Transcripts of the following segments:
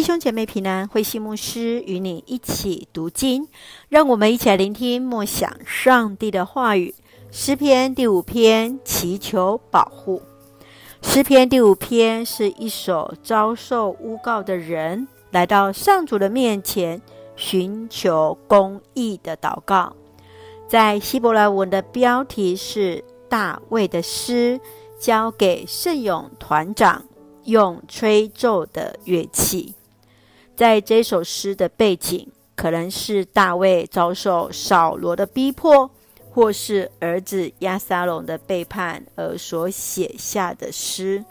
弟兄姐妹平安，慧馨牧师与你一起读经，让我们一起来聆听默想上帝的话语。诗篇第五篇，祈求保护。诗篇第五篇是一首遭受诬告的人来到上主的面前寻求公义的祷告。在希伯来文的标题是大卫的诗，交给圣咏团长用吹奏的乐器。在这首诗的背景，可能是大卫遭受扫罗的逼迫，或是儿子押沙龙的背叛而所写下的诗。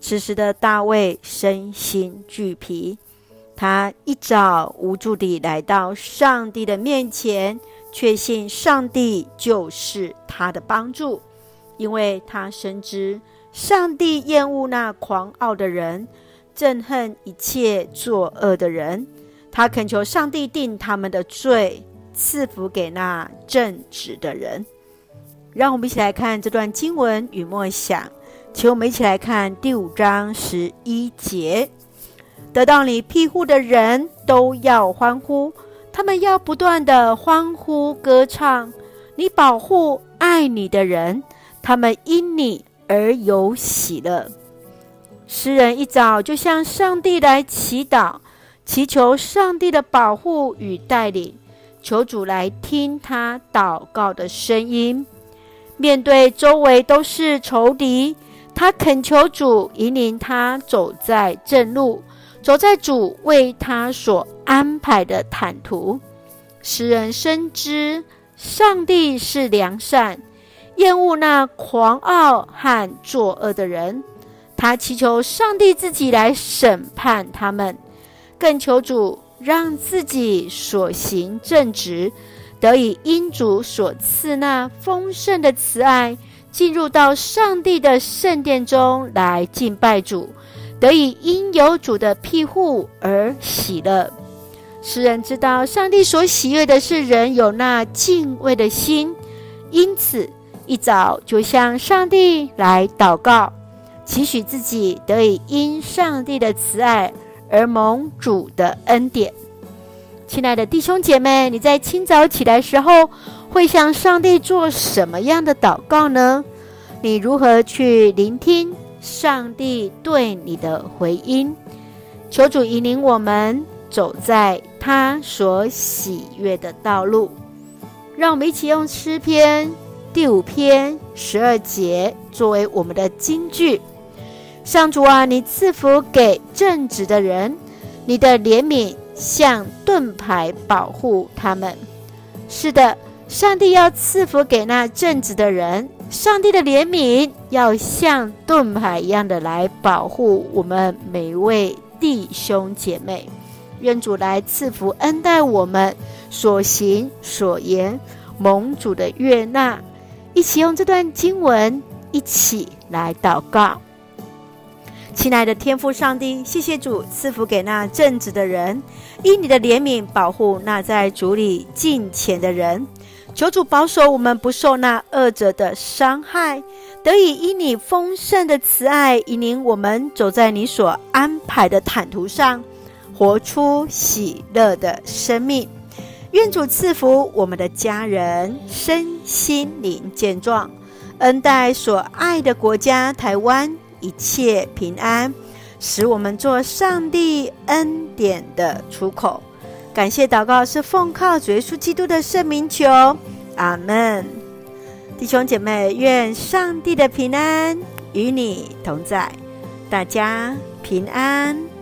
此时的大卫身心俱疲，他一早无助地来到上帝的面前，确信上帝就是他的帮助，因为他深知上帝厌恶那狂傲的人。憎恨一切作恶的人，他恳求上帝定他们的罪，赐福给那正直的人。让我们一起来看这段经文与默想，请我们一起来看第五章十一节：得到你庇护的人都要欢呼，他们要不断的欢呼歌唱。你保护爱你的人，他们因你而有喜乐。诗人一早就向上帝来祈祷，祈求上帝的保护与带领，求主来听他祷告的声音。面对周围都是仇敌，他恳求主引领他走在正路，走在主为他所安排的坦途。诗人深知上帝是良善，厌恶那狂傲和作恶的人。他祈求上帝自己来审判他们，更求主让自己所行正直，得以因主所赐那丰盛的慈爱，进入到上帝的圣殿中来敬拜主，得以因有主的庇护而喜乐。诗人知道上帝所喜悦的是人有那敬畏的心，因此一早就向上帝来祷告。期许自己得以因上帝的慈爱而蒙主的恩典。亲爱的弟兄姐妹，你在清早起来时候会向上帝做什么样的祷告呢？你如何去聆听上帝对你的回音？求主引领我们走在他所喜悦的道路。让我们一起用诗篇第五篇十二节作为我们的金句。上主啊，你赐福给正直的人，你的怜悯像盾牌保护他们。是的，上帝要赐福给那正直的人，上帝的怜悯要像盾牌一样的来保护我们每一位弟兄姐妹。愿主来赐福恩待我们所行所言，蒙主的悦纳。一起用这段经文一起来祷告。亲爱的天父上帝，谢谢主赐福给那正直的人，以你的怜悯保护那在主里敬虔的人。求主保守我们不受那恶者的伤害，得以因你丰盛的慈爱引领我们走在你所安排的坦途上，活出喜乐的生命。愿主赐福我们的家人身心灵健壮，恩待所爱的国家台湾。一切平安，使我们做上帝恩典的出口。感谢祷告是奉靠主耶稣基督的圣名求，阿门。弟兄姐妹，愿上帝的平安与你同在，大家平安。